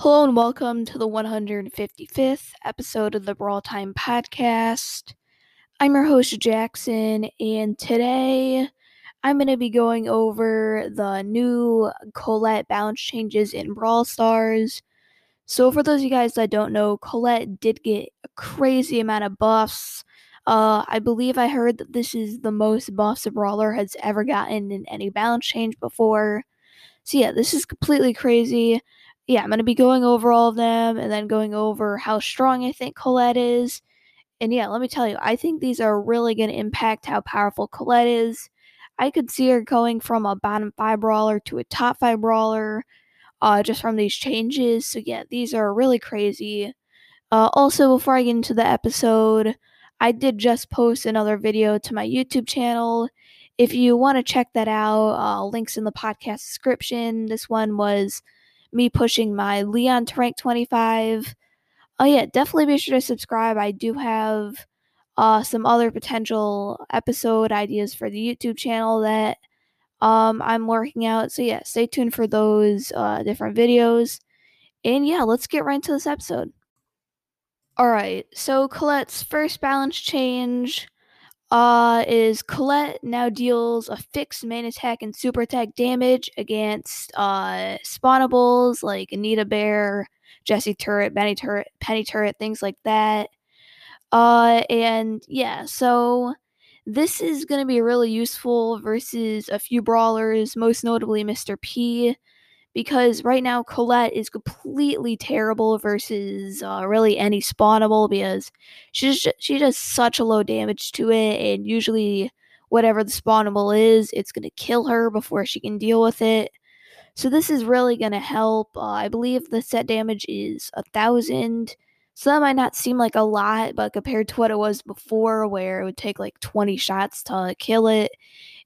Hello and welcome to the 155th episode of the Brawl Time podcast. I'm your host, Jackson, and today I'm going to be going over the new Colette balance changes in Brawl Stars. So, for those of you guys that don't know, Colette did get a crazy amount of buffs. Uh, I believe I heard that this is the most buffs a brawler has ever gotten in any balance change before. So, yeah, this is completely crazy yeah, I'm going to be going over all of them and then going over how strong I think Colette is. And yeah, let me tell you, I think these are really going to impact how powerful Colette is. I could see her going from a bottom five brawler to a top five brawler uh, just from these changes. So yeah, these are really crazy. Uh, also, before I get into the episode, I did just post another video to my YouTube channel. If you want to check that out, uh, links in the podcast description. This one was me pushing my Leon to rank 25. Oh yeah, definitely be sure to subscribe. I do have uh, some other potential episode ideas for the YouTube channel that um, I'm working out. So yeah, stay tuned for those uh, different videos. And yeah, let's get right into this episode. Alright, so Colette's first balance change uh, is Colette now deals a fixed main attack and super attack damage against uh, spawnables like Anita Bear, Jessie Turret, Benny Turret, Penny Turret, things like that. Uh, and yeah, so this is going to be really useful versus a few brawlers, most notably Mr. P because right now Colette is completely terrible versus uh, really any spawnable because she's she does such a low damage to it, and usually whatever the spawnable is, it's gonna kill her before she can deal with it. So this is really gonna help. Uh, I believe the set damage is a thousand. So that might not seem like a lot, but compared to what it was before, where it would take like 20 shots to kill it,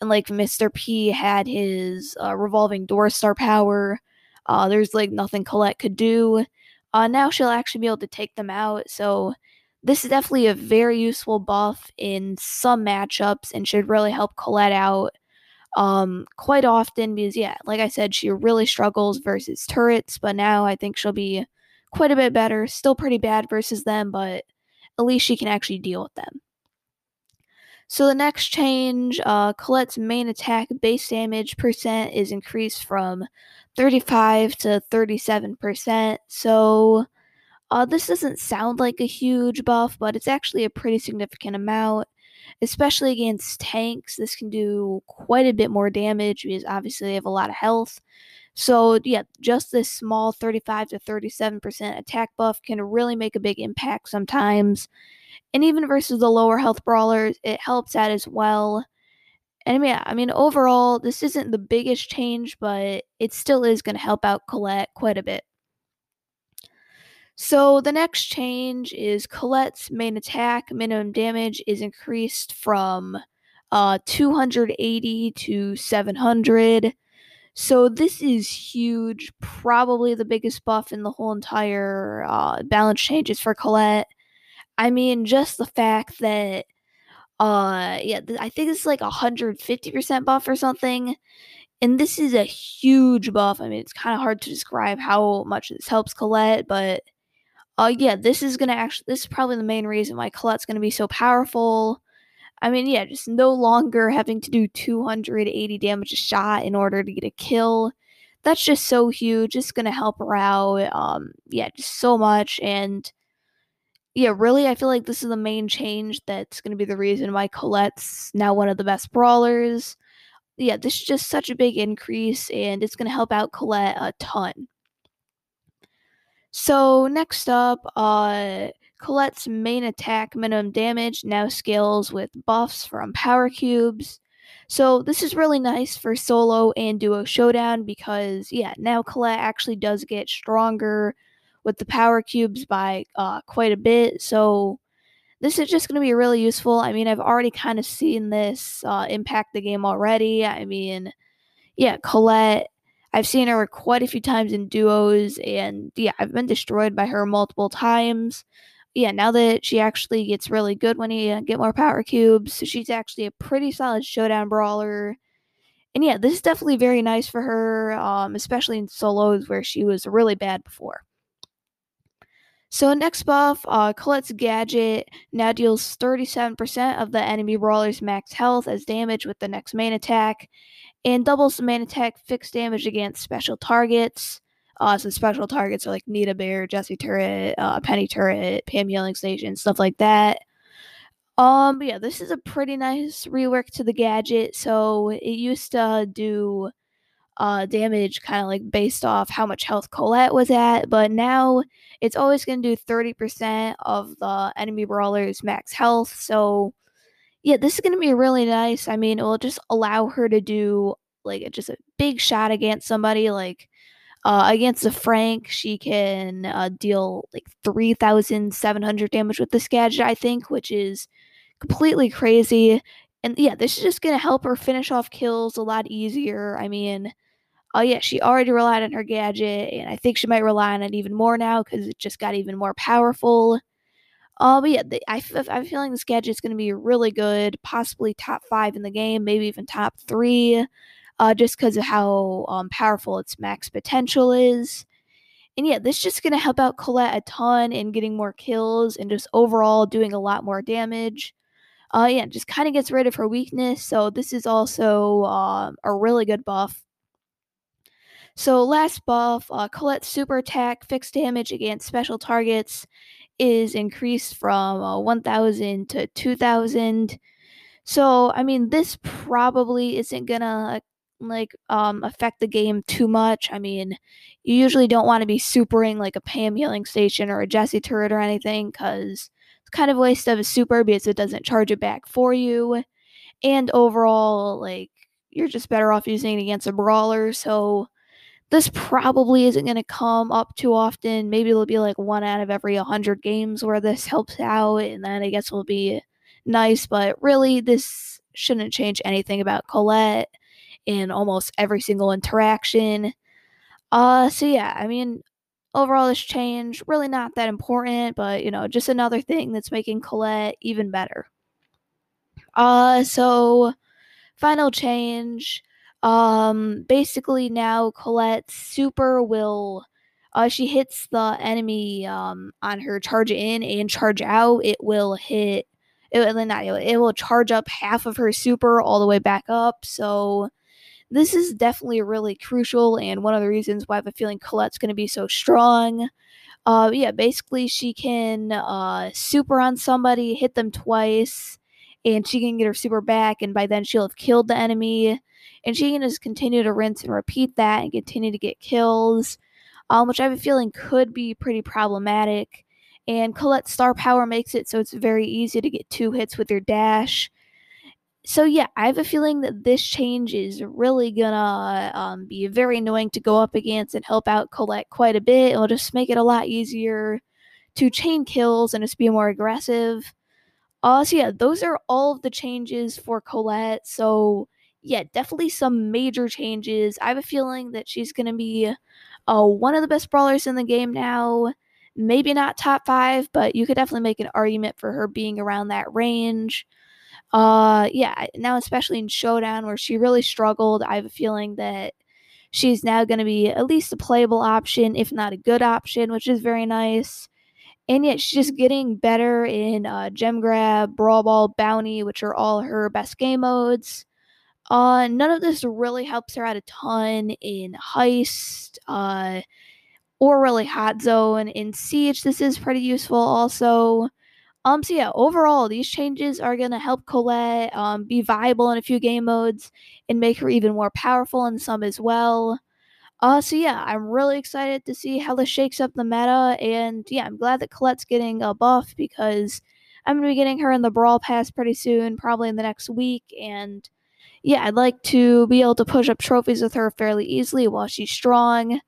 and like Mr. P had his uh, revolving door star power. Uh, there's like nothing Colette could do. Uh, now she'll actually be able to take them out. So this is definitely a very useful buff in some matchups and should really help Colette out um, quite often because yeah, like I said, she really struggles versus turrets, but now I think she'll be quite a bit better. Still pretty bad versus them, but at least she can actually deal with them. So the next change, uh, Colette's main attack base damage percent is increased from 35 to 37%. So uh, this doesn't sound like a huge buff, but it's actually a pretty significant amount, especially against tanks. This can do quite a bit more damage because obviously they have a lot of health. So, yeah, just this small 35 to 37% attack buff can really make a big impact sometimes. And even versus the lower health brawlers, it helps out as well. And yeah, I mean, overall, this isn't the biggest change, but it still is going to help out Colette quite a bit. So the next change is Colette's main attack minimum damage is increased from uh, 280 to 700. So this is huge, probably the biggest buff in the whole entire uh, balance changes for Colette. I mean, just the fact that, uh, yeah, th- I think it's like a hundred fifty percent buff or something, and this is a huge buff. I mean, it's kind of hard to describe how much this helps Colette, but, uh, yeah, this is gonna actually, this is probably the main reason why Colette's gonna be so powerful. I mean, yeah, just no longer having to do 280 damage a shot in order to get a kill. That's just so huge. It's gonna help her out. Um, yeah, just so much and yeah, really, I feel like this is the main change that's going to be the reason why Colette's now one of the best brawlers. Yeah, this is just such a big increase, and it's going to help out Colette a ton. So, next up, uh, Colette's main attack minimum damage now scales with buffs from power cubes. So, this is really nice for solo and duo showdown because, yeah, now Colette actually does get stronger with the power cubes by uh, quite a bit. So this is just going to be really useful. I mean, I've already kind of seen this uh, impact the game already. I mean, yeah, Colette. I've seen her quite a few times in duos, and yeah, I've been destroyed by her multiple times. Yeah, now that she actually gets really good when you uh, get more power cubes, she's actually a pretty solid showdown brawler. And yeah, this is definitely very nice for her, um, especially in solos where she was really bad before. So next buff, uh, Colette's gadget now deals 37% of the enemy brawler's max health as damage with the next main attack, and doubles the main attack fixed damage against special targets. Uh, so special targets are like Nita Bear, Jessie Turret, uh, Penny Turret, Pam Healing Station, stuff like that. Um, yeah, this is a pretty nice rework to the gadget. So it used to do uh, damage kind of like based off how much health Colette was at, but now it's always going to do 30% of the enemy brawler's max health. So, yeah, this is going to be really nice. I mean, it will just allow her to do like just a big shot against somebody like uh, against a Frank, she can uh, deal like 3,700 damage with this gadget, I think, which is completely crazy. And yeah, this is just going to help her finish off kills a lot easier. I mean, oh yeah, she already relied on her gadget, and I think she might rely on it even more now because it just got even more powerful. Uh, but yeah, the, I, I'm feeling this gadget is going to be really good, possibly top five in the game, maybe even top three, uh, just because of how um, powerful its max potential is. And yeah, this is just going to help out Colette a ton in getting more kills and just overall doing a lot more damage. Uh, yeah, just kind of gets rid of her weakness. So this is also uh, a really good buff. So last buff, uh, Colette's super attack, fixed damage against special targets, is increased from uh, 1,000 to 2,000. So I mean, this probably isn't gonna like um affect the game too much. I mean, you usually don't want to be supering like a Pam healing station or a Jessie turret or anything because it's kind of a waste of a super because it doesn't charge it back for you. And overall, like you're just better off using it against a brawler. So this probably isn't going to come up too often. Maybe it'll be like one out of every 100 games where this helps out, and then I guess will be nice. But really, this shouldn't change anything about Colette in almost every single interaction. Uh, so yeah, I mean, overall, this change really not that important, but you know, just another thing that's making Colette even better. Uh, so final change um, basically now Colette super will uh, she hits the enemy um, on her charge in and charge out, it will hit it will not it will charge up half of her super all the way back up. So this is definitely really crucial and one of the reasons why I have a feeling Colette's going to be so strong. Uh, yeah, basically she can uh, super on somebody, hit them twice, and she can get her super back, and by then she'll have killed the enemy and she can just continue to rinse and repeat that and continue to get kills, um, which I have a feeling could be pretty problematic. And Colette's star power makes it so it's very easy to get two hits with your dash. So yeah, I have a feeling that this change is really gonna um, be very annoying to go up against and help out Colette quite a bit. It'll just make it a lot easier to chain kills and just be more aggressive. Uh, so yeah, those are all of the changes for Colette. So yeah, definitely some major changes. I have a feeling that she's to be uh, one of the best brawlers in the game now. Maybe not top five, but you could definitely make an argument for her being around that range. Uh, yeah, now especially in Showdown where she really struggled, I have a feeling that she's now going to be at least a playable option, if not a good option, which is very nice. And yet she's just getting better in uh, Gem Grab, Brawl Ball, Bounty, which are all her best game modes. Uh, none of this really helps her out a ton in Heist, uh, or really Hot Zone. In Siege, this is pretty useful also. Um, so yeah, overall, these changes are gonna help Colette um, be viable in a few game modes and make her even more powerful in some as well. Uh, so yeah, I'm really excited to see how this shakes up the meta, and yeah, I'm glad that Colette's getting a buff because I'm gonna be getting her in the Brawl Pass pretty soon, probably in the next week, and yeah, I'd like to be able to push up trophies with her fairly easily while she's strong.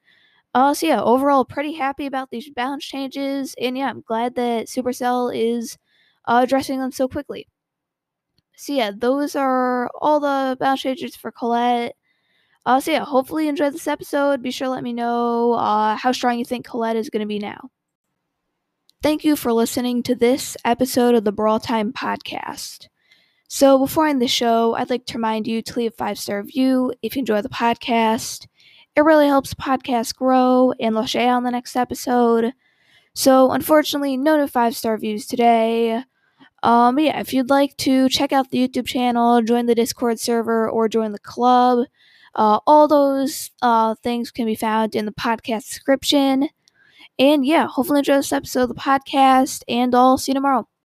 Uh, so yeah, overall, pretty happy about these balance changes, and yeah, I'm glad that Supercell is uh, addressing them so quickly. So yeah, those are all the balance changes for Colette. Uh, so yeah, hopefully you enjoyed this episode. Be sure to let me know uh, how strong you think Colette is going to be now. Thank you for listening to this episode of the Brawl Time Podcast. So before I end the show, I'd like to remind you to leave a five star review if you enjoy the podcast. It really helps podcast grow, and share on the next episode. So, unfortunately, no new five star views today. Um, yeah, if you'd like to check out the YouTube channel, join the Discord server, or join the club, uh, all those uh, things can be found in the podcast description. And yeah, hopefully enjoy this episode of the podcast, and I'll see you tomorrow.